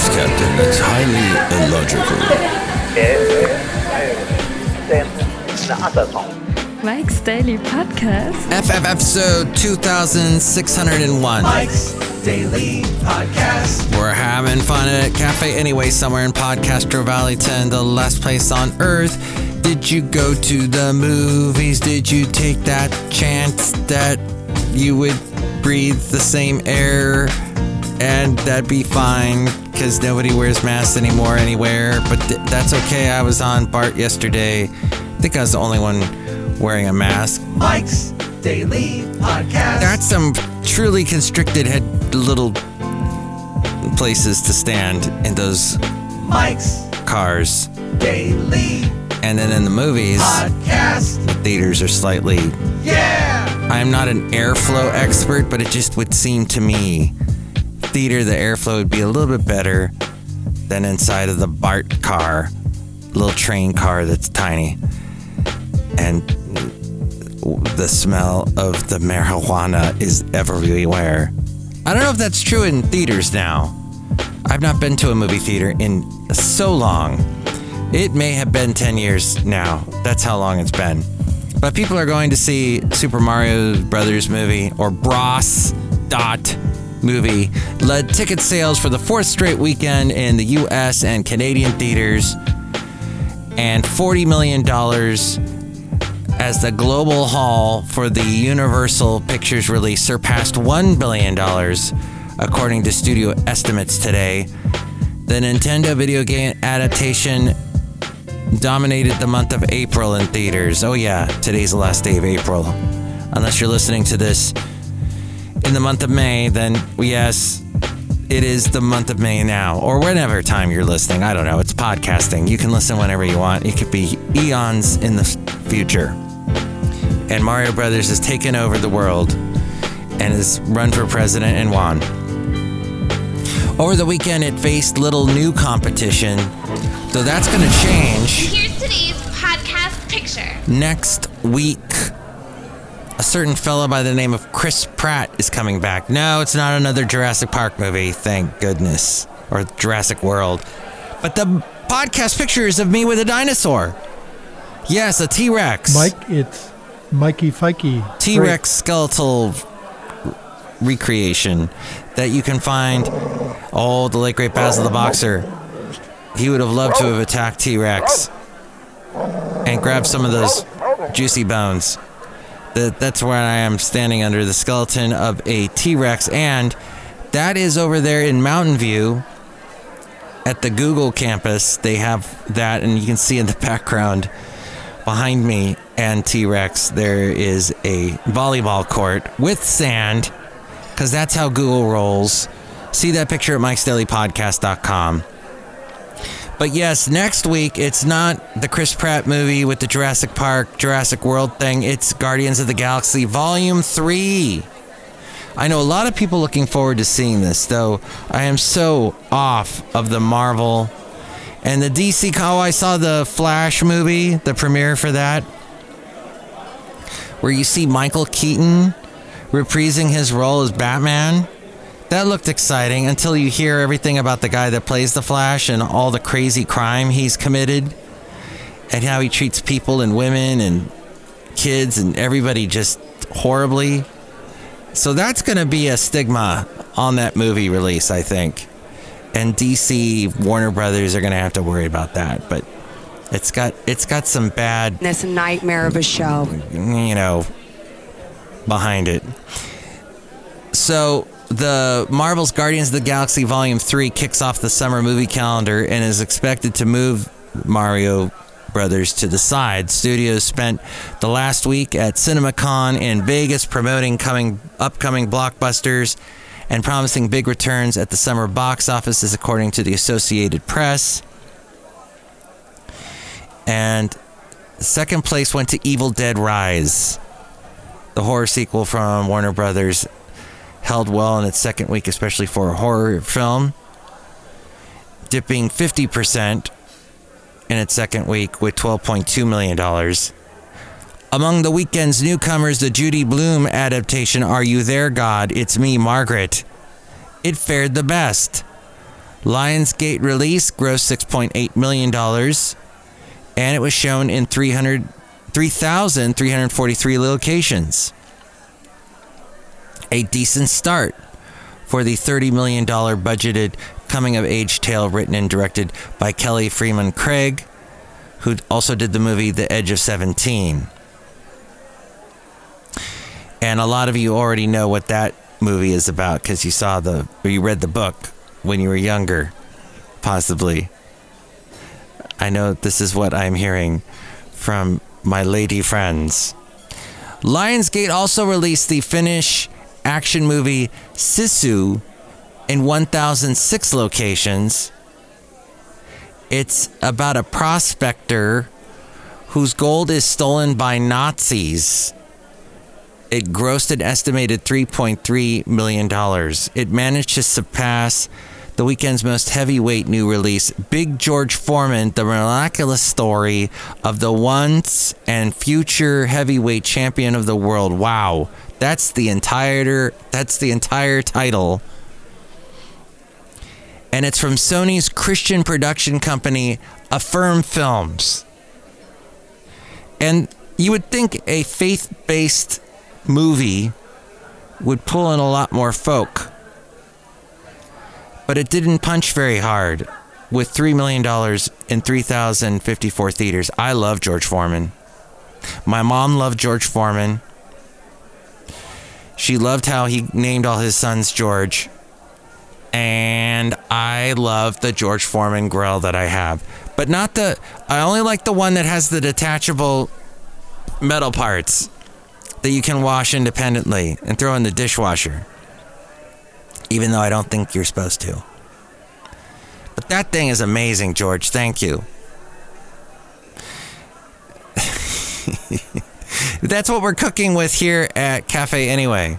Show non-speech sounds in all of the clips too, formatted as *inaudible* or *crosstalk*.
course, Captain. That's highly illogical. Mike's Daily Podcast. FF episode 2601. Mike's Daily Podcast. We're having fun at Cafe Anyway, somewhere in Podcastro Valleyton, the last place on earth. Did you go to the movies? Did you take that chance that you would breathe the same air and that'd be fine because nobody wears masks anymore anywhere? But th- that's okay. I was on BART yesterday. I think I was the only one wearing a mask. Mike's Daily Podcast. That's some truly constricted head little places to stand in those Mike's cars. Daily And then in the movies, Podcast. the theaters are slightly. Yeah. I'm not an airflow expert, but it just would seem to me theater, the airflow would be a little bit better than inside of the BART car, little train car that's tiny. And the smell of the marijuana is everywhere. I don't know if that's true in theaters now. I've not been to a movie theater in so long. It may have been 10 years now. That's how long it's been. But people are going to see Super Mario Brothers movie or Bros. Dot movie led ticket sales for the fourth straight weekend in the US and Canadian theaters and $40 million as the global haul for the Universal Pictures release surpassed $1 billion, according to studio estimates today. The Nintendo video game adaptation dominated the month of April in theaters. Oh, yeah, today's the last day of April. Unless you're listening to this in the month of May, then yes, it is the month of May now, or whenever time you're listening. I don't know. It's podcasting. You can listen whenever you want. It could be eons in the future. And Mario Brothers has taken over the world and has run for president and won. Over the weekend, it faced little new competition, so that's going to change Here's today's podcast picture. next week. A certain fella by the name of Chris Pratt is coming back. No, it's not another Jurassic Park movie, thank goodness, or Jurassic World. But the podcast picture is of me with a dinosaur. Yes, a T Rex. Mike, it's Mikey Fikey. T Rex skeletal recreation that you can find. Oh, the late great Basil the Boxer. He would have loved to have attacked T Rex and grabbed some of those juicy bones. That, that's where I am standing under the skeleton of a T Rex, and that is over there in Mountain View at the Google campus. They have that, and you can see in the *laughs* background behind me and T Rex, there is a volleyball court with sand, because that's how Google rolls. See that picture at mikesdailypodcast.com. But yes, next week it's not the Chris Pratt movie with the Jurassic Park, Jurassic World thing. It's Guardians of the Galaxy Volume 3. I know a lot of people looking forward to seeing this, though I am so off of the Marvel and the DC. Oh, I saw the Flash movie, the premiere for that, where you see Michael Keaton reprising his role as Batman. That looked exciting until you hear everything about the guy that plays the Flash and all the crazy crime he's committed and how he treats people and women and kids and everybody just horribly. So that's going to be a stigma on that movie release, I think. And DC Warner Brothers are going to have to worry about that, but it's got it's got some bad This nightmare of a show. you know, behind it. So the Marvel's Guardians of the Galaxy Volume 3 kicks off the summer movie calendar and is expected to move Mario Brothers to the side. Studios spent the last week at CinemaCon in Vegas promoting coming upcoming blockbusters and promising big returns at the summer box offices according to the Associated Press. And second place went to Evil Dead Rise. The horror sequel from Warner Brothers held well in its second week, especially for a horror film, dipping 50% in its second week with $12.2 million. Among the weekend's newcomers, the Judy Blume adaptation, Are You There, God? It's Me, Margaret. It fared the best. Lionsgate release grossed $6.8 million, and it was shown in 300 3,343 locations. A decent start for the $30 million budgeted coming of age tale written and directed by Kelly Fremon Craig, who also did the movie The Edge of 17. And a lot of you already know what that movie is about because you saw the, or you read the book when you were younger, possibly. I know this is what I'm hearing from my lady friends. Lionsgate also released the Finnish action movie Sisu in 1,006 locations. It's about a prospector whose gold is stolen by Nazis. It grossed an estimated $3.3 million. It managed to surpass the weekend's most heavyweight new release, Big George Foreman, the miraculous story of the once and future heavyweight champion of the world. Wow. That's the entire that's the entire title. And it's from Sony's Christian production company, Affirm Films. And you would think a faith-based movie would pull in a lot more folk but it didn't punch very hard with $3 million in 3,054 theaters. I love George Foreman. My mom loved George Foreman. She loved how he named all his sons George. And I love the George Foreman grill that I have. But not the, I only like the one that has the detachable metal parts that you can wash independently and throw in the dishwasher even though I don't think you're supposed to. But that thing is amazing, George. Thank you. *laughs* That's what we're cooking with here at Cafe Anyway.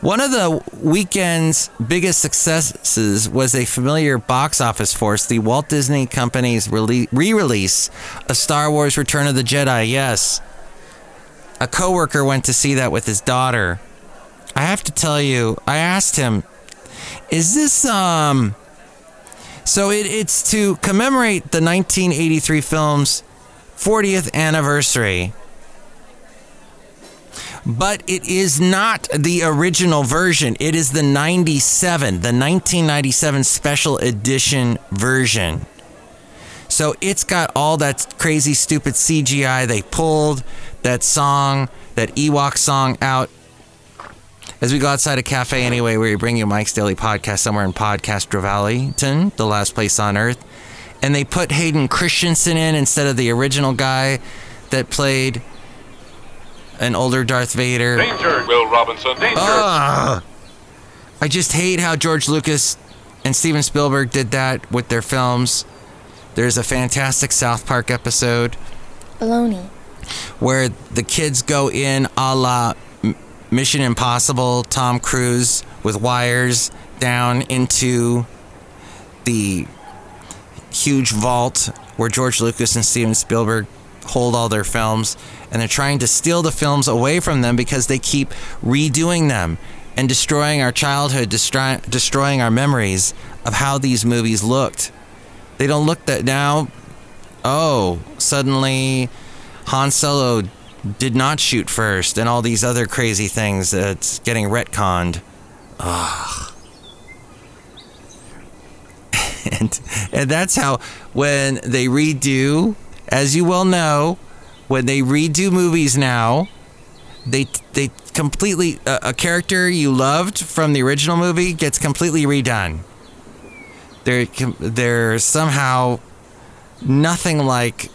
One of the weekend's biggest successes was a familiar box office force, the Walt Disney Company's re release of Star Wars Return of the Jedi. Yes. A coworker went to see that with his daughter. I have to tell you, I asked him, is this um so it, it's to commemorate the 1983 film's 40th anniversary. But it is not the original version. It is the 97, the 1997 special edition version. So it's got all that crazy, stupid CGI they pulled, that song, that Ewok song out as we go outside a cafe anyway, where we bring you Mike's Daily Podcast somewhere in Podcast Valleyton, the last place on earth. And they put Hayden Christensen in instead of the original guy that played an older Darth Vader. Danger, Will Robinson, danger. Ugh. I just hate how George Lucas and Steven Spielberg did that with their films. There's a fantastic South Park episode. Baloney. Where the kids go in a la Mission Impossible, Tom Cruise with wires down into the huge vault where George Lucas and Steven Spielberg hold all their films and they're trying to steal the films away from them because they keep redoing them and destroying our childhood, destroy- destroying our memories of how these movies looked. They don't look that now. Oh, suddenly Han Solo did not shoot first, and all these other crazy things that's getting retconned. Ugh. And, and that's how, when they redo, as you well know, when they redo movies now, they they completely a, a character you loved from the original movie gets completely redone. They're they're somehow nothing like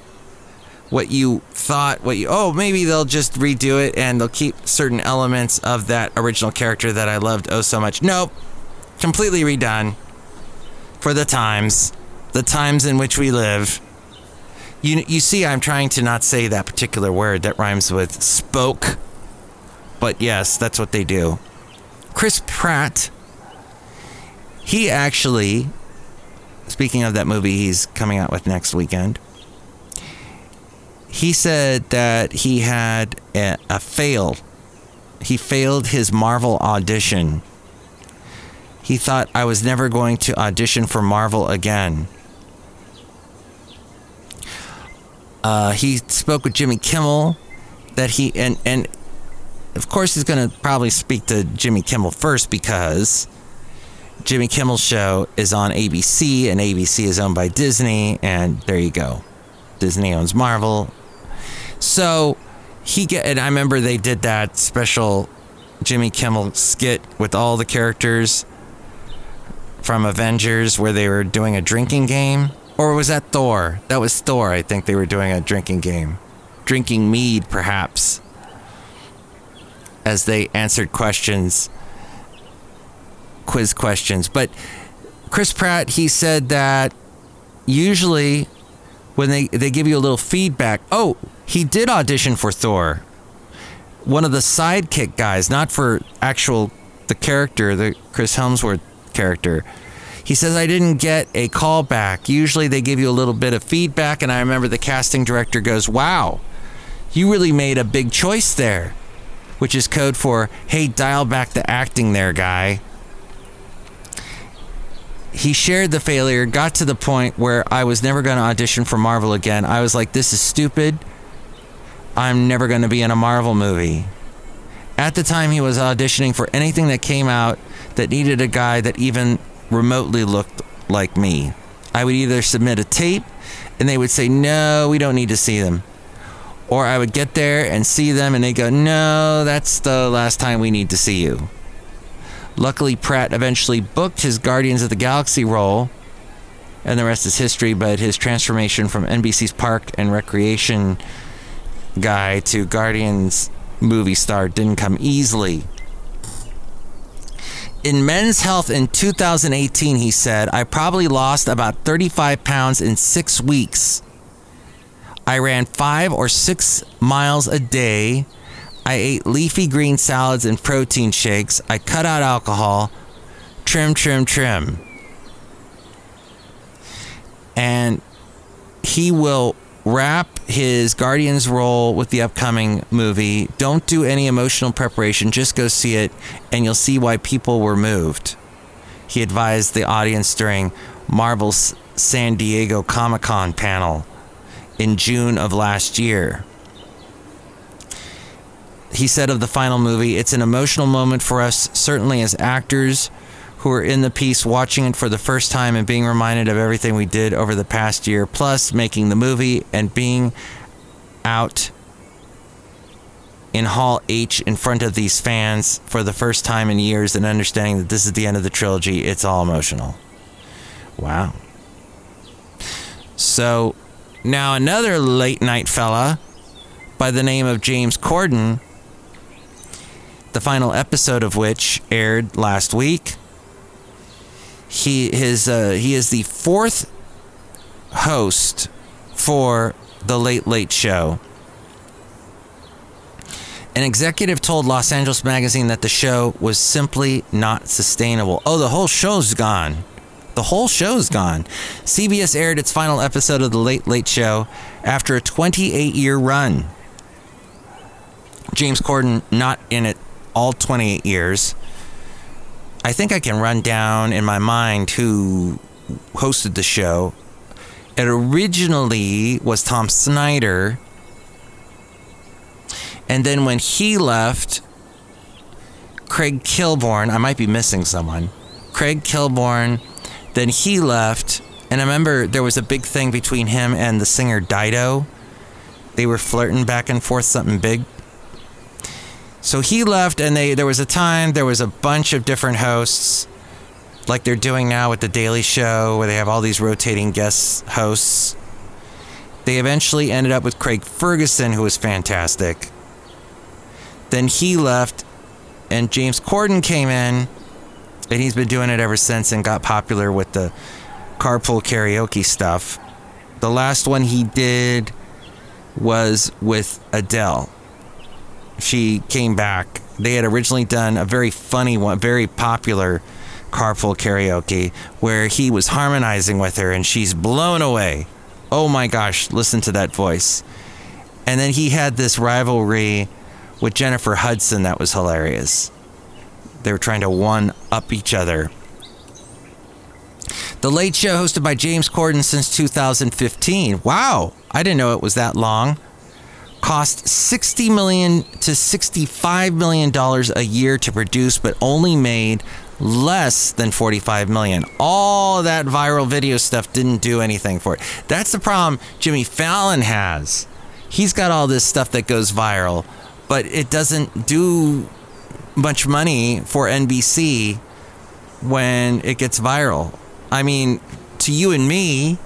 what you thought, what you, oh, maybe they'll just redo it and they'll keep certain elements of that original character that I loved oh so much. Nope. Completely redone for the times, the times in which we live. You, you see, I'm trying to not say that particular word that rhymes with spoke, but yes, that's what they do. Chris Pratt, he actually, speaking of that movie he's coming out with next weekend, he said that he had a, a fail. He failed his Marvel audition. He thought I was never going to audition for Marvel again. Uh, he spoke with Jimmy Kimmel that he and and of course he's going to probably speak to Jimmy Kimmel first because Jimmy Kimmel's show is on ABC and ABC is owned by Disney and there you go. Disney owns Marvel. So he get and I remember they did that special Jimmy Kimmel skit with all the characters from Avengers where they were doing a drinking game or was that Thor? That was Thor. I think they were doing a drinking game. Drinking mead perhaps as they answered questions quiz questions. But Chris Pratt, he said that usually when they, they give you a little feedback, oh, he did audition for Thor. One of the sidekick guys, not for actual the character, the Chris Hemsworth character. He says, I didn't get a call back. Usually they give you a little bit of feedback, and I remember the casting director goes, Wow, you really made a big choice there, which is code for, Hey, dial back the acting there, guy he shared the failure, got to the point where I was never going to audition for Marvel again. I was like, this is stupid. I'm never going to be in a Marvel movie. At the time, he was auditioning for anything that came out that needed a guy that even remotely looked like me. I would either submit a tape and they would say, no, we don't need to see them. Or I would get there and see them and they'd go, no, that's the last time we need to see you. Luckily, Pratt eventually booked his Guardians of the Galaxy role, and the rest is history. But his transformation from NBC's Park and Recreation guy to Guardians movie star didn't come easily. In Men's Health in 2018, he said, I probably lost about 35 pounds in six weeks. I ran five or six miles a day I ate leafy green salads and protein shakes. I cut out alcohol. Trim, trim, trim. And he will wrap his Guardians role with the upcoming movie. Don't do any emotional preparation, just go see it, and you'll see why people were moved. He advised the audience during Marvel's San Diego Comic Con panel in June of last year he said of the final movie, it's an emotional moment for us, certainly as actors who are in the piece watching it for the first time and being reminded of everything we did over the past year, plus making the movie and being out in Hall H in front of these fans for the first time in years and understanding that this is the end of the trilogy. It's all emotional. Wow. So now another late night fella by the name of James Corden the final episode of which aired last week. He his uh, he is the fourth host for the Late Late Show. An executive told Los Angeles Magazine that the show was simply not sustainable. Oh, the whole show's gone. The whole show's gone. CBS aired its final episode of The Late Late Show after a 28 year run. James Corden not in it all 28 years. I think I can run down in my mind who hosted the show. It originally was Tom Snyder. And then when he left, Craig Kilborn, I might be missing someone. Craig Kilborn, then he left. And I remember there was a big thing between him and the singer Dido. They were flirting back and forth, something big. So he left, and they there was a time there was a bunch of different hosts, like they're doing now with the Daily Show, where they have all these rotating guest hosts. They eventually ended up with Craig Ferguson, who was fantastic. Then he left, and James Corden came in, and he's been doing it ever since and got popular with the carpool karaoke stuff. The last one he did was with Adele she came back. They had originally done a very funny one, very popular carpool karaoke where he was harmonizing with her and she's blown away. Oh my gosh, listen to that voice. And then he had this rivalry with Jennifer Hudson that was hilarious. They were trying to one up each other. The Late Show, hosted by James Corden since 2015. Wow, I didn't know it was that long. Cost 60 million to 65 million dollars a year to produce, but only made less than 45 million. All that viral video stuff didn't do anything for it. That's the problem Jimmy Fallon has. He's got all this stuff that goes viral, but it doesn't do much money for NBC when it gets viral. I mean, to you and me,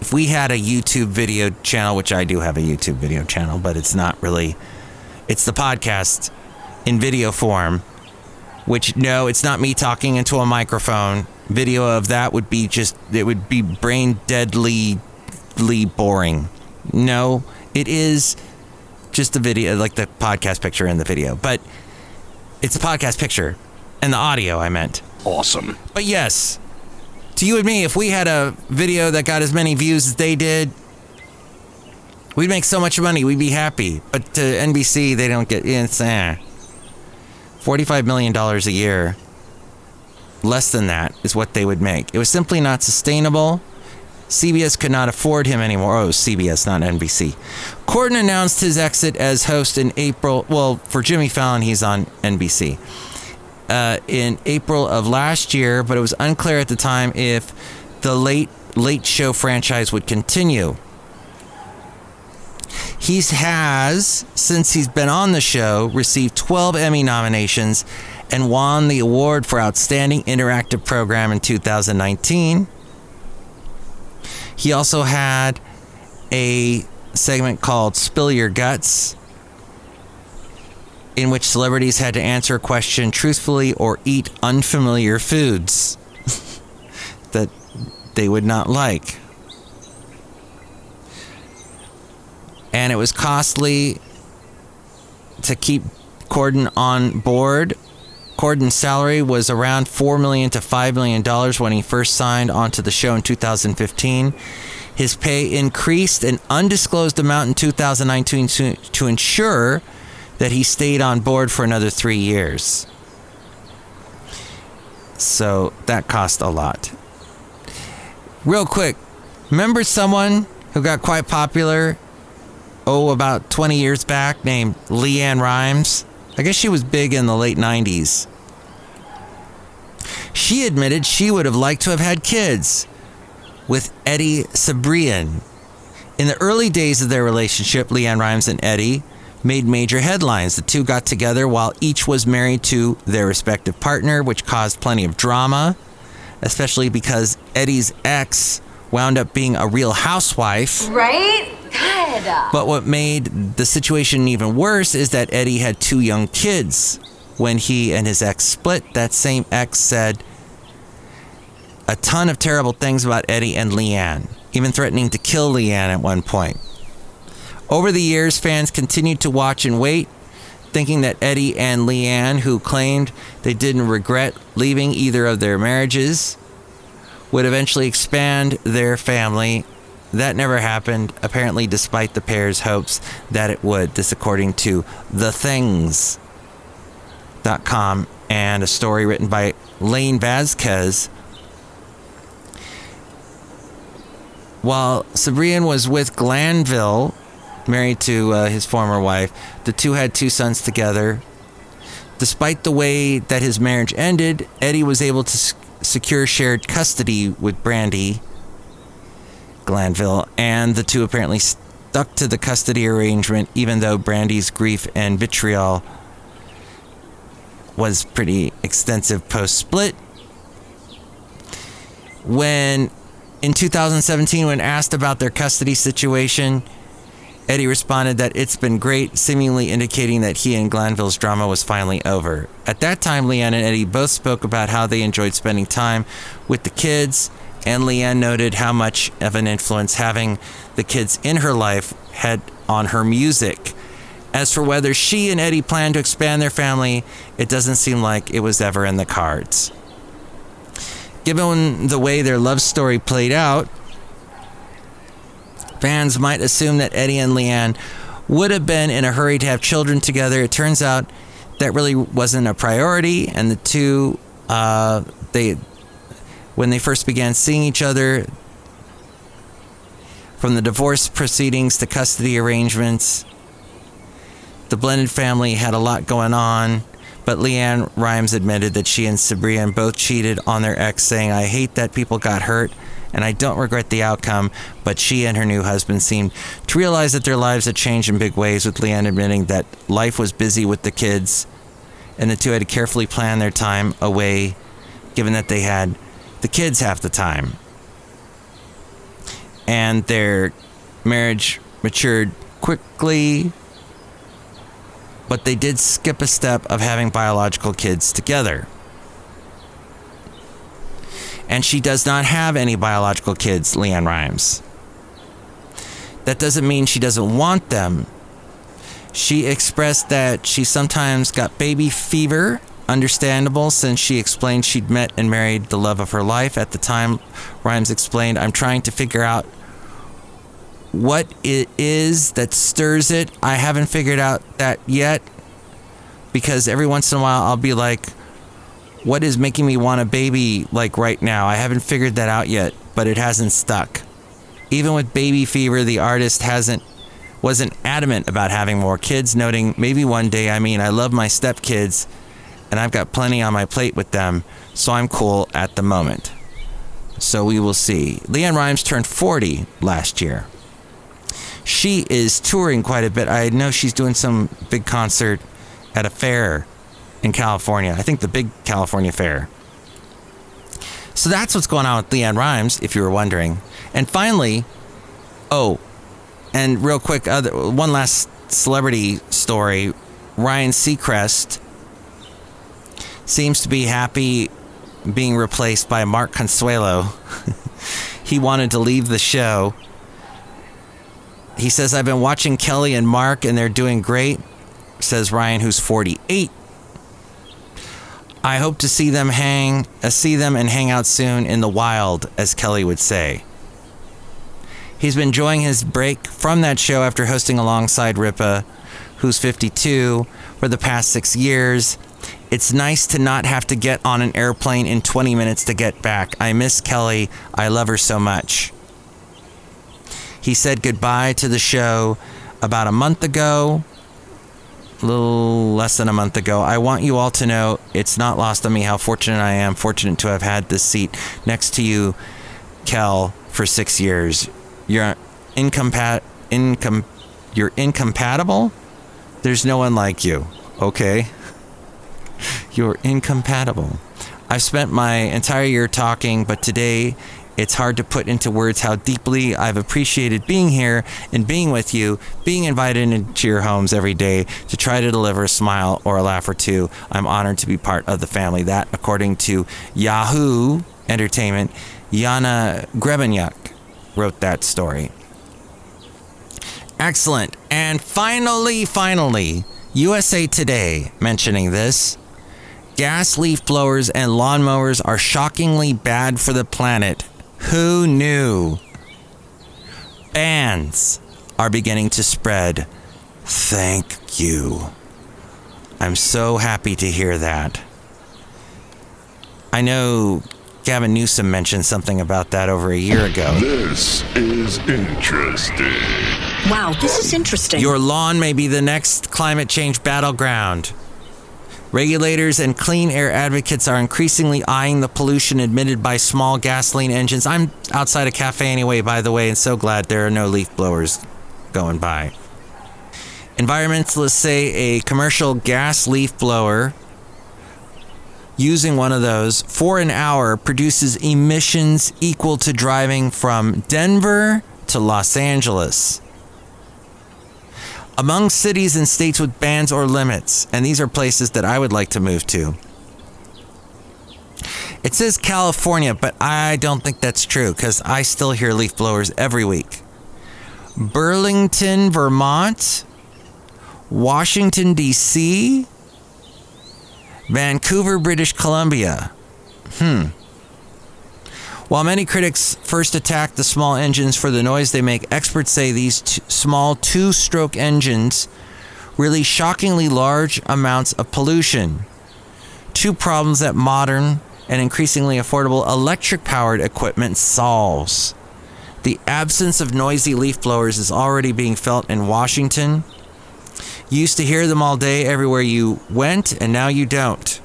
if we had a YouTube video channel, which I do have a YouTube video channel, but it's not really, it's the podcast in video form, which no, it's not me talking into a microphone. Video of that would be just, it would be brain deadly boring. No, it is just the video, like the podcast picture in the video, but it's a podcast picture and the audio, I meant. Awesome. But yes, to you and me, if we had a video that got as many views as they did, we'd make so much money. We'd be happy. But to NBC, they don't get it's eh. $45 million a year. Less than that is what they would make. It was simply not sustainable. CBS could not afford him anymore. Oh, CBS, not NBC. Corden announced his exit as host in April. Well, for Jimmy Fallon, he's on NBC. Uh, in April of last year, but it was unclear at the time if the late late show franchise would continue. He has, since he's been on the show, received 12 Emmy nominations and won the award for Outstanding Interactive Program in 2019. He also had a segment called Spill Your Guts, in which celebrities had to answer a question truthfully or eat unfamiliar foods *laughs* that they would not like. And it was costly to keep Corden on board. Corden's salary was around four million to five million dollars when he first signed onto the show in 2015. His pay increased an undisclosed amount in 2019 to, to ensure that he stayed on board for another three years. So that cost a lot. Real quick, remember someone who got quite popular, oh, about 20 years back, named LeAnn Rimes? I guess she was big in the late 90s. She admitted she would have liked to have had kids with Eddie Cibrian. In the early days of their relationship, LeAnn Rimes and Eddie made major headlines. The two got together while each was married to their respective partner, which caused plenty of drama, especially because Eddie's ex wound up being a real housewife. Right? God. But what made the situation even worse is that Eddie had two young kids. When he and his ex split, that same ex said a ton of terrible things about Eddie and LeAnn, even threatening to kill LeAnn at one point. Over the years, fans continued to watch and wait, thinking that Eddie and LeAnn, who claimed they didn't regret leaving either of their marriages, would eventually expand their family. That never happened, apparently, despite the pair's hopes that it would. This, according to TheThings.com and a story written by Lane Vasquez. While Cibrian was with Glanville, married to uh, his former wife, the two had two sons together. Despite the way that his marriage ended, Eddie was able to s- secure shared custody with Brandi Glanville, and the two apparently stuck to the custody arrangement, even though Brandy's grief and vitriol was pretty extensive post split. When in 2017, when asked about their custody situation, Eddie responded that it's been great, seemingly indicating that he and Glanville's drama was finally over. At that time, LeAnn and Eddie both spoke about how they enjoyed spending time with the kids, and LeAnn noted how much of an influence having the kids in her life had on her music. As for whether she and Eddie plan to expand their family, it doesn't seem like it was ever in the cards. Given the way their love story played out, fans might assume that Eddie and LeAnn would have been in a hurry to have children together. It turns out that really wasn't a priority, and the two, uh, they, when they first began seeing each other, from the divorce proceedings to custody arrangements. The blended family had a lot going on, but LeAnn Rimes admitted that she and Cibrian both cheated on their ex, saying, I hate that people got hurt and I don't regret the outcome, but she and her new husband seemed to realize that their lives had changed in big ways, with LeAnn admitting that life was busy with the kids and the two had to carefully plan their time away, given that they had the kids half the time. And their marriage matured quickly, but they did skip a step of having biological kids together. And she does not have any biological kids, LeAnn Rimes. That doesn't mean she doesn't want them. She expressed that she sometimes got baby fever understandable since she explained she'd met and married the love of her life. At the time, Rimes explained, I'm trying to figure out what it is that stirs it. I haven't figured out that yet because every once in a while I'll be like, what is making me want a baby like right now? I haven't figured that out yet, but it hasn't stuck. Even with baby fever, the artist hasn't wasn't adamant about having more kids, noting maybe one day, I mean, I love my stepkids and I've got plenty on my plate with them, so I'm cool at the moment. So we will see. LeAnn Rimes turned 40 last year. She is touring quite a bit. I know she's doing some big concert at a fair in California. I think the big California fair. So that's what's going on with LeAnn Rimes, if you were wondering. And finally, oh, and real quick, other one last celebrity story. Ryan Seacrest seems to be happy being replaced by Mark Consuelo. *laughs* he wanted to leave the show. He says, I've been watching Kelly and Mark, and they're doing great, says Ryan, who's 48. I hope to see them hang, uh, see them and hang out soon in the wild, as Kelly would say. He's been enjoying his break from that show after hosting alongside Ripa, who's 52, for the past six years. It's nice to not have to get on an airplane in 20 minutes to get back. I miss Kelly. I love her so much. He said goodbye to the show about a month ago, little less than a month ago. I want you all to know it's not lost on me how fortunate I am, fortunate to have had this seat next to you, Kel, for six years. You're incompat incom you're incompatible? There's no one like you. Okay. *laughs* You're incompatible. I've spent my entire year talking, but today it's hard to put into words how deeply I've appreciated being here and being with you, being invited into your homes every day to try to deliver a smile or a laugh or two. I'm honored to be part of the family. That, according to Yahoo Entertainment, Yana Grebenyuk wrote that story. Excellent. And finally, finally, USA Today mentioning this. Gas leaf blowers and lawnmowers are shockingly bad for the planet. Who knew? Bands are beginning to spread. Thank you. I'm so happy to hear that. I know Gavin Newsom mentioned something about that over a year ago. This is interesting. Wow, this is interesting. Your lawn may be the next climate change battleground. Regulators and clean air advocates are increasingly eyeing the pollution emitted by small gasoline engines. I'm outside a cafe anyway, by the way, and so glad there are no leaf blowers going by. Environmentalists say a commercial gas leaf blower using one of those for an hour produces emissions equal to driving from Denver to Los Angeles among cities and states with bans or limits, and these are places that I would like to move to. It says California, but I don't think that's true because I still hear leaf blowers every week. Burlington, Vermont, Washington, D.C., Vancouver, British Columbia. Hmm. While many critics first attacked the small engines for the noise they make, experts say these t- small two stroke engines release shockingly large amounts of pollution. Two problems that modern and increasingly affordable electric powered equipment solves. The absence of noisy leaf blowers is already being felt in Washington. You used to hear them all day everywhere you went, and now you don't.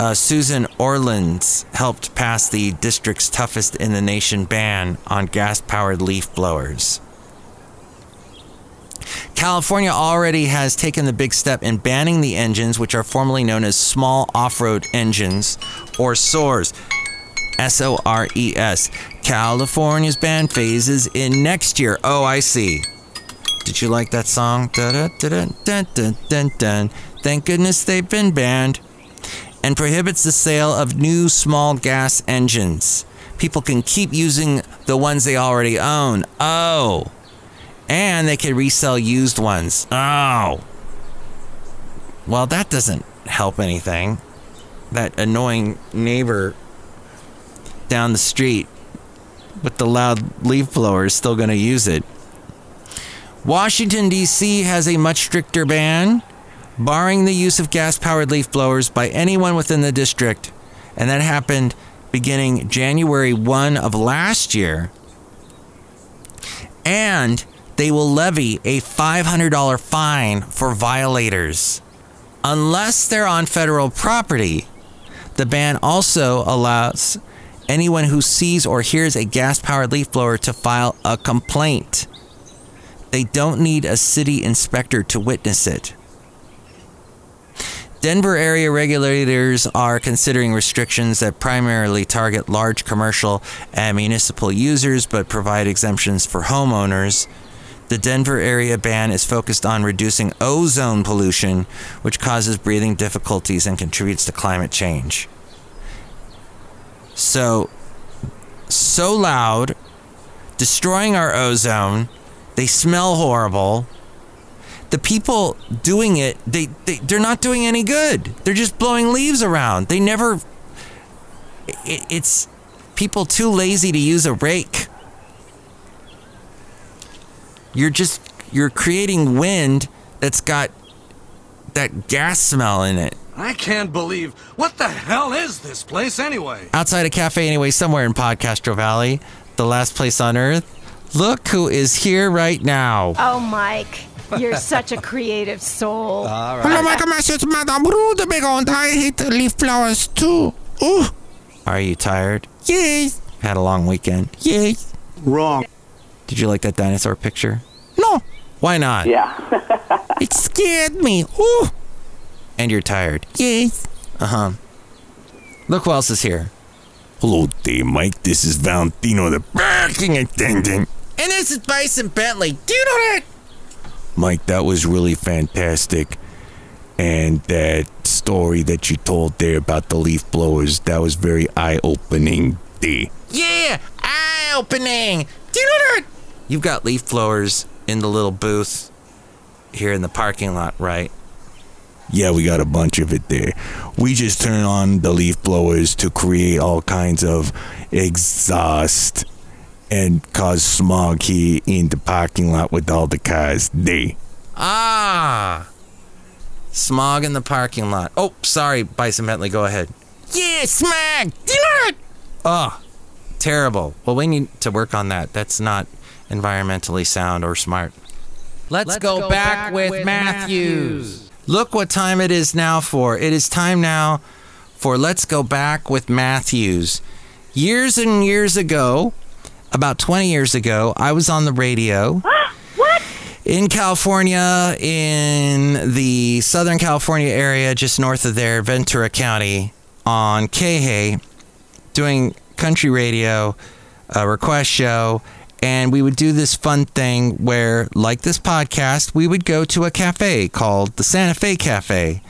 Uh, Susan Orleans helped pass the district's toughest in the nation ban on gas powered leaf blowers. California already has taken the big step in banning the engines, which are formerly known as small off road engines or SOREs. S O R E S. California's ban phases in next year. Oh, I see. Did you like that song? Dun, dun, dun. Thank goodness they've been banned. And prohibits the sale of new small gas engines. People can keep using the ones they already own. Oh. And they can resell used ones. Oh. Well, that doesn't help anything. That annoying neighbor down the street with the loud leaf blower is still going to use it. Washington, D.C. has a much stricter ban, barring the use of gas powered leaf blowers by anyone within the district. And that happened beginning January 1 of last year. And they will levy a $500 fine for violators. Unless they're on federal property, the ban also allows anyone who sees or hears a gas powered leaf blower to file a complaint. They don't need a city inspector to witness it. Denver area regulators are considering restrictions that primarily target large commercial and municipal users but provide exemptions for homeowners. The Denver area ban is focused on reducing ozone pollution, which causes breathing difficulties and contributes to climate change. So, so loud, destroying our ozone. They smell horrible. The people doing it, they, they they're not doing any good. They're just blowing leaves around. They never. It, it's people too lazy to use a rake. You're just you're creating wind that's got that gas smell in it. I can't believe what the hell is this place anyway? Outside a cafe, anyway, somewhere in Podcastro Valley, the last place on earth. Look who is here right now. Oh, Mike, you're such a creative soul. All Hello, Mike. It's Madame Rudebegond. I hate leaf flowers too. Ooh. Are you tired? Yes. Had a long weekend. Yes. Wrong. Did you like that dinosaur picture? No. Why not? Yeah. *laughs* it scared me. Ooh. And you're tired. Yes. Uh huh. Look who else is here. Hello there, Mike. This is Valentino, the parking attendant. And this is Bison Bentley. Do you know that? Mike, that was really fantastic. And that story that you told there about the leaf blowers, that was very eye opening there. Yeah, eye opening. Do you know that? You've got leaf blowers in the little booth here in the parking lot, right? Yeah, we got a bunch of it there. We just turn on the leaf blowers to create all kinds of exhaust and cause smog here in the parking lot with all the cars there. Ah, smog in the parking lot. Oh, sorry, Bison Bentley, go ahead. Yeah, smog. Oh, terrible. Well, we need to work on that. That's not environmentally sound or smart. Let's, Let's go, go, back, back with, with Matthews. Matthews. Look what time it is now for. It is time now for Let's Go Back with Matthews. Years and years ago, about 20 years ago, I was on the radio. *gasps* what? In California, in the Southern California area, just north of there, Ventura County, on KHAY, doing country radio, a request show, and we would do this fun thing where, like this podcast, we would go to a cafe called the Santa Fe Cafe.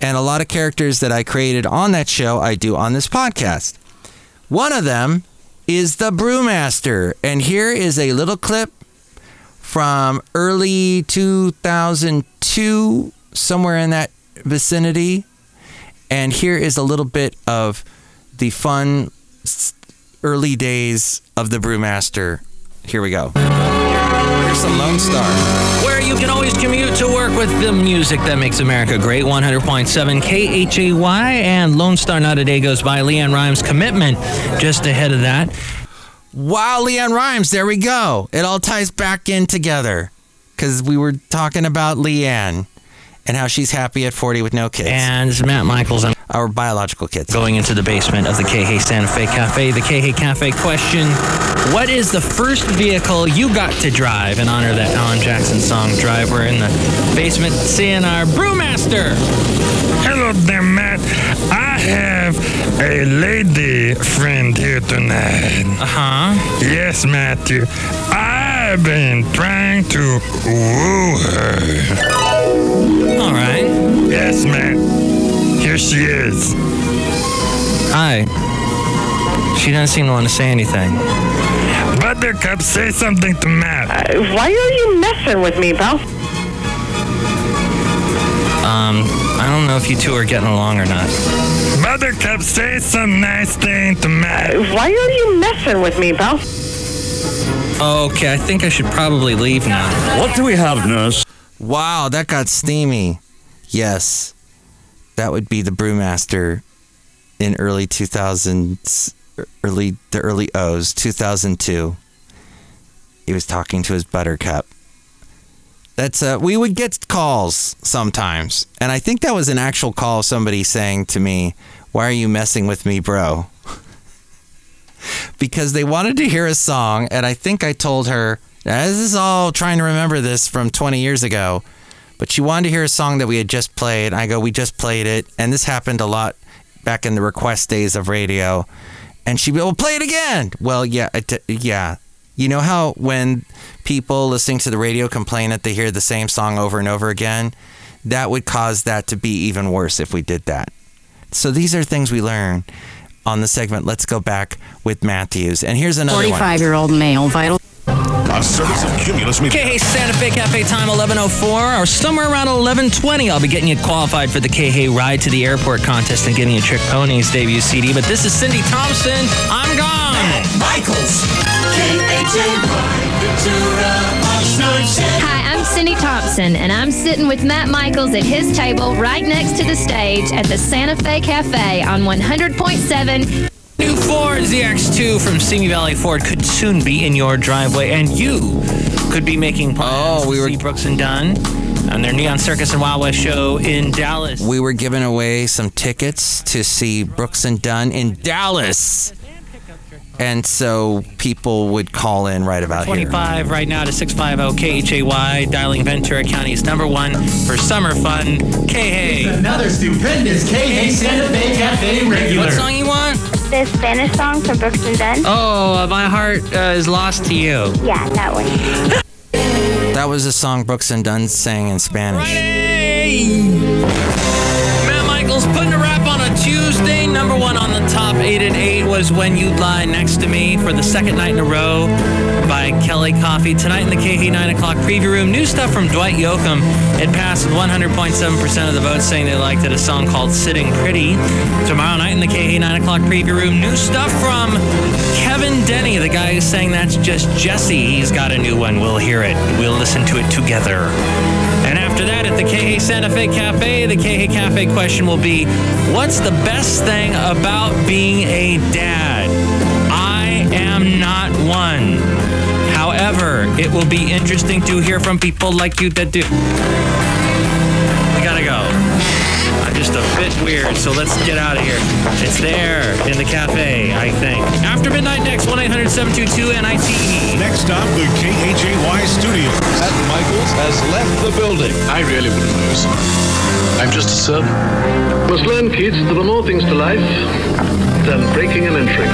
And a lot of characters that I created on that show, I do on this podcast. One of them is the Brewmaster. And here is a little clip from early 2002, somewhere in that vicinity. And here is a little bit of the fun early days of the Brewmaster here we go. Here's some Lone Star. Where you can always commute to work with the music that makes America great. 100.7 KHAY and Lone Star Not a Day Goes By. LeAnn Rimes Commitment just ahead of that. Wow, LeAnn Rimes, there we go. It all ties back in together. Because we were talking about LeAnn and how she's happy at 40 with no kids. And Matt Michaels. I'm Our biological kids. going into the basement of the KH Santa Fe Cafe. The KH Cafe question What is the first vehicle you got to drive in honor of that Alan Jackson song, Drive? We're in the basement seeing our brewmaster. Hello there, Matt. I have a lady friend here tonight. Uh huh. Yes, Matthew. I've been trying to woo her. All right. Yes, Matt. Here she is. Hi. She doesn't seem to want to say anything. Buttercup, say something to Matt. Why are you messing with me, pal? Um, I don't know if you two are getting along or not. Buttercup, say some nice thing to Matt. Why are you messing with me, pal? Okay, I think I should probably leave now. What do we have, nurse? Wow, that got steamy. Yes, that would be the brewmaster in early 2000s, early the early O's, 2002. He was talking to his buttercup. That's uh, we would get calls sometimes, and I think that was an actual call of somebody saying to me, "Why are you messing with me, bro?" *laughs* because they wanted to hear a song, and I think I told her. This is all trying to remember this from 20 years ago, but she wanted to hear a song that we had just played. I go, "We just played it," and this happened a lot back in the request days of radio. And she'd be, well, play it again. Well, yeah, it, yeah. You know how when people listening to the radio complain that they hear the same song over and over again, that would cause that to be even worse if we did that. So these are things we learn on the segment. Let's go back with Matthews. And here's another one. 45 year old male, vital. A service of Cumulus Media. KH Santa Fe Cafe time 11:04 or somewhere around 11:20. I'll be getting you qualified for the KH Ride to the Airport contest and getting you Trick Pony's debut CD. But this is Cindy Thompson. I'm gone. Michaels. Hi, I'm Cindy Thompson, and I'm sitting with Matt Michaels at his table right next to the stage at the Santa Fe Cafe on 100.7 New Ford ZX2 from Simi Valley Ford could soon be in your driveway, and you could be making oh, plans Oh, we were- see Brooks and Dunn on their Neon Circus and Wild West show in Dallas. We were giving away some tickets to see Brooks and Dunn in Dallas. And so people would call in right about here. 25 right now to 650 KHAY, dialing Ventura County's number one for summer fun, KH. Another stupendous KH Santa Fe Cafe regular. What song you want? The Spanish song from Brooks and Dunn? Oh, My Heart uh, is Lost to You. Yeah, that one. *laughs* That was a song Brooks and Dunn sang in Spanish. Matt Michaels putting a rap on a Tuesday. Number one on the eight was When you'd Lie Next to Me for the second night in a row by Kellie Coffey. Tonight in the KH 9 o'clock preview room, new stuff from Dwight Yoakam. It passed with 100.7% of the votes saying they liked it. A song called Sitting Pretty. Tomorrow night in the KH 9 o'clock preview room, new stuff from Kevin Denney, the guy who's saying that's just Jessie. He's got a new one. We'll hear it. We'll listen to it together. And after that, at the KH Santa Fe Cafe, the KH Cafe question will be What's the best thing about being a dad? I am not one. However, it will be interesting to hear from people like you that do. We gotta go. I'm just a bit weird, so let's get out of here. It's there in the cafe, I think. After midnight next, 1 800 722 NITE. Next stop, the KHAY studio. Matt Michaels has left the building. I really wouldn't lose. I'm just a servant. Must learn, kids, there are more things to life than breaking and entering.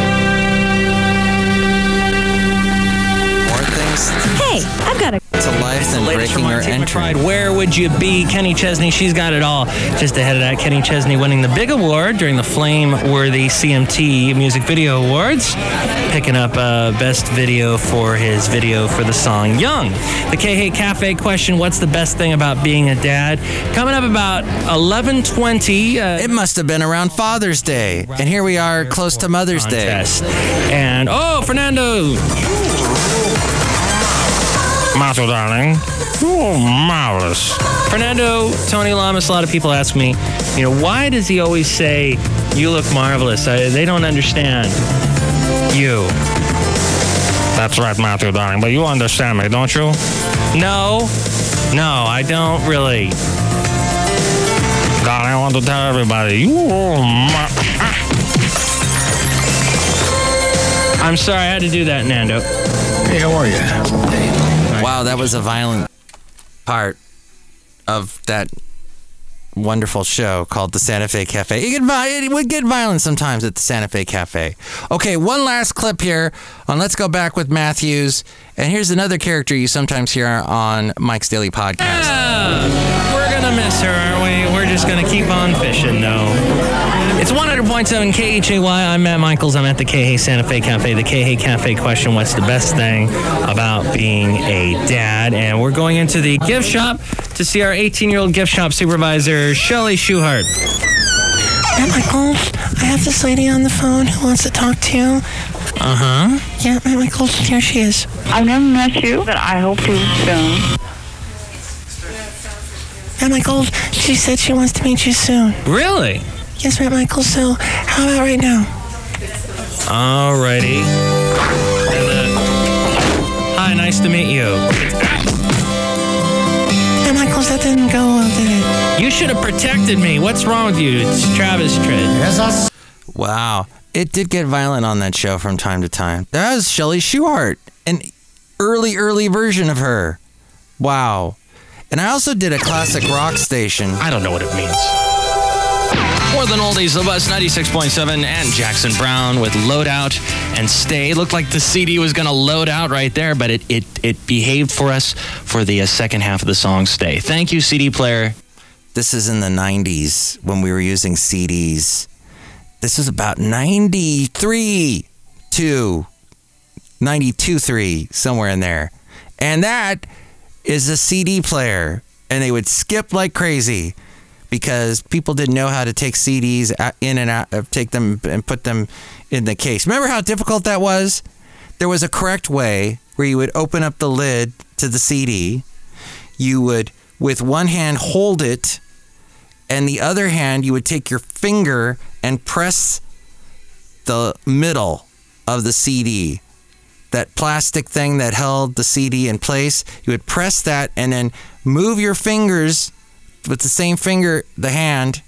More things Hey, I've got a to life than Latest breaking our entering. Pride, Where would you be? Kenny Chesney, she's got it all. Just ahead of that, Kenny Chesney winning the big award during the Flame Worthy CMT Music Video Awards, picking up uh, best video for his video for the song Young. The K Cafe question: What's the best thing about being a dad? Coming up about 11:20. Uh, It must have been around Father's Day. And here we are close to Mother's Day. And oh, Fernando. Mato, darling. Oh, marvelous. Fernando, Tony Lamas, a lot of people ask me, you know, why does he always say, you look marvelous? I, they don't understand you. That's right, Matthew, darling. But you understand me, don't you? No, no, I don't really. God, I want to tell everybody, you are mar- I'm sorry, I had to do that, Nando. Hey, how are you? Wow, that was a violent part of that wonderful show called the Santa Fe Cafe. It, get, it would get violent sometimes at the Santa Fe Cafe. Okay, one last clip here on Let's Go Back with Matthews. And here's another character you sometimes hear on Mike's Daily Podcast. Ah, we're gonna miss her, aren't we? We're just gonna keep on fishing, though. It's 100.7 KHAY. I'm Matt Michaels. I'm at the KH Santa Fe Cafe. The KH Cafe question What's the best thing about being a dad? And we're going into the gift shop to see our 18 year old gift shop supervisor, Chely Shoehart. Matt Michaels, I have this lady on the phone who wants to talk to you. Uh huh. Yeah, Matt Michaels, here she is. I've never met you, but I hope to soon. Matt Michaels, she said she wants to meet you soon. Really? Yes, Matt Michaels, so how about right now? Alrighty. And, uh, hi, nice to meet you. Matt Michaels, that didn't go well, did it? You should have protected me. What's wrong with you? It's Travis Tritt. Wow. It did get violent on that show from time to time. That was Chely Shoehart, an early, early version of her. Wow. And I also did a classic rock station. I don't know what it means. More than oldies, the bus 96.7 and Jackson Browne with Loadout and Stay. It looked like the CD was going to load out right there, but it, it, it behaved for us for the uh, second half of the song Stay. Thank you, CD player. This is in the 90s when we were using CDs. This is about 93 to 92 3, somewhere in there. And that is a CD player. And they would skip like crazy because people didn't know how to take CDs in and out, uh, take them and put them in the case. Remember how difficult that was? There was a correct way where you would open up the lid to the CD. You would, with one hand, hold it, and the other hand, you would take your finger and press the middle of the CD. That plastic thing that held the CD in place, you would press that and then move your fingers with the same finger, the hand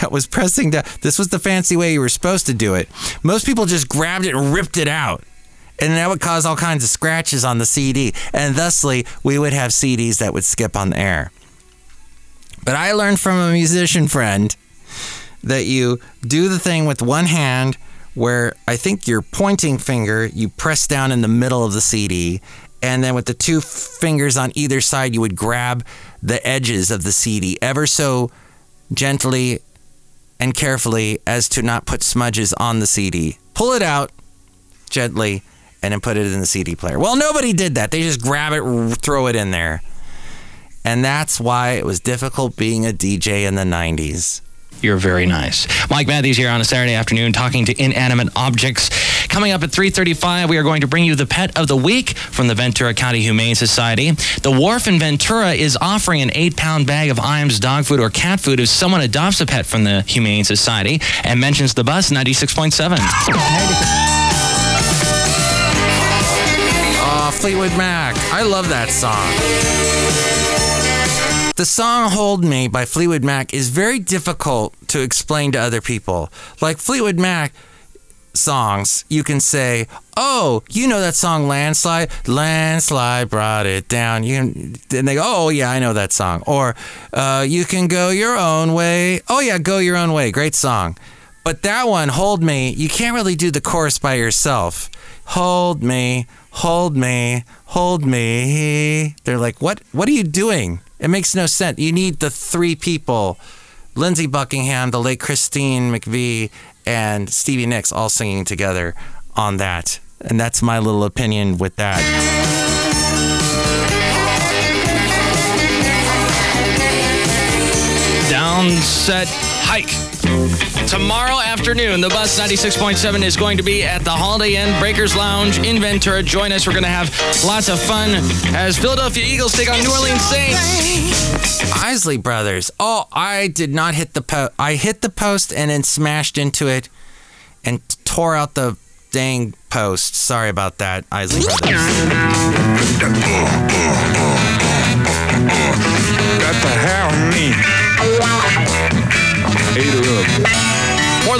that was pressing. This was the fancy way you were supposed to do it. Most people just grabbed it and ripped it out. And that would cause all kinds of scratches on the CD. And thusly, we would have CDs that would skip on the air. But I learned from a musician friend that you do the thing with one hand where I think your pointing finger you press down in the middle of the CD and then with the two fingers on either side you would grab the edges of the CD ever so gently and carefully as to not put smudges on the CD. Pull it out gently and then put it in the CD player. Well, nobody did that. They just grab it, throw it in there. And that's why it was difficult being a DJ in the 90s. You're very nice. Mike Matthews here on a Saturday afternoon talking to inanimate objects. Coming up at 3:35, we are going to bring you the pet of the week from the Ventura County Humane Society. The Wharf in Ventura is offering an 8-pound bag of Iams dog food or cat food if someone adopts a pet from the Humane Society and mentions the bus 96.7. Oh, Fleetwood Mac. I love that song. The song Hold Me by Fleetwood Mac is very difficult to explain to other people. Like Fleetwood Mac songs, you can say, Oh, you know that song Landslide? Landslide brought it down. You and they go, Oh, yeah, I know that song. Or uh, You Can Go Your Own Way. Oh, yeah, Go Your Own Way. Great song. But that one, Hold Me, you can't really do the chorus by yourself. Hold me, hold me, hold me. They're like, what? What are you doing? It makes no sense. You need the three people: Lindsey Buckingham, the late Christine McVie, and Stevie Nicks all singing together on that. And that's my little opinion with that. Downset hike. To tomorrow afternoon, the bus 96.7 is going to be at the Holiday Inn Breakers Lounge in Ventura. Join us. We're going to have lots of fun as Philadelphia Eagles take on New Orleans Saints. Isley Brothers. Oh, I did not hit the post. I hit the post and then smashed into it and tore out the dang post. Sorry about that, Isley Brothers. Got to have me.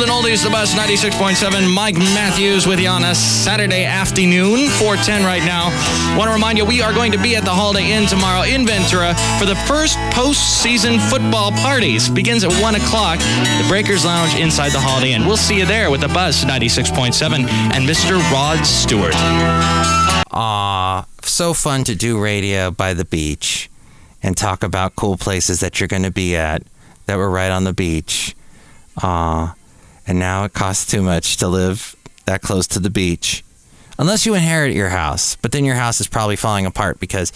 Than oldies, the bus 96.7. Mike Matthews with you on a Saturday afternoon, 410 right now. Want to remind you, we are going to be at the Holiday Inn tomorrow in Ventura for the first postseason football parties. Begins at 1 o'clock, the Breakers Lounge inside the Holiday Inn. We'll see you there with the bus 96.7 and Mr. Rod Stewart. Aw, so fun to do radio by the beach and talk about cool places that you're going to be at that were right on the beach. Aw, and now it costs too much to live that close to the beach. Unless you inherit your house, but then your house is probably falling apart because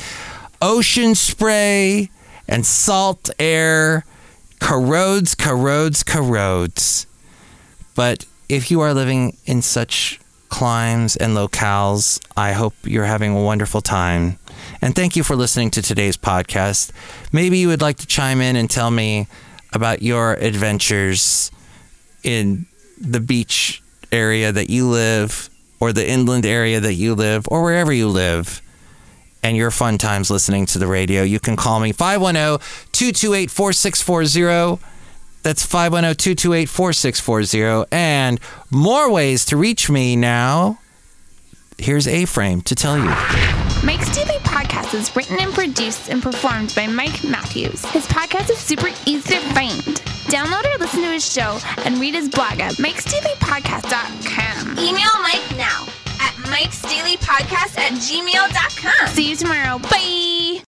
ocean spray and salt air corrodes, corrodes, corrodes. But if you are living in such climes and locales, I hope you're having a wonderful time. And thank you for listening to today's podcast. Maybe you would like to chime in and tell me about your adventures in the beach area that you live, or the inland area that you live, or wherever you live, and your fun times listening to the radio. You can call me 510 228 4640. That's 510 228 4640. And more ways to reach me now. Here's A Frame to tell you. Mike's Daily Podcast is written and produced and performed by Mike Matthews. His podcast is super easy to find. Download or listen to his show and read his blog at mikesdailypodcast.com. Email Mike now at mikesdailypodcast at gmail.com. See you tomorrow. Bye.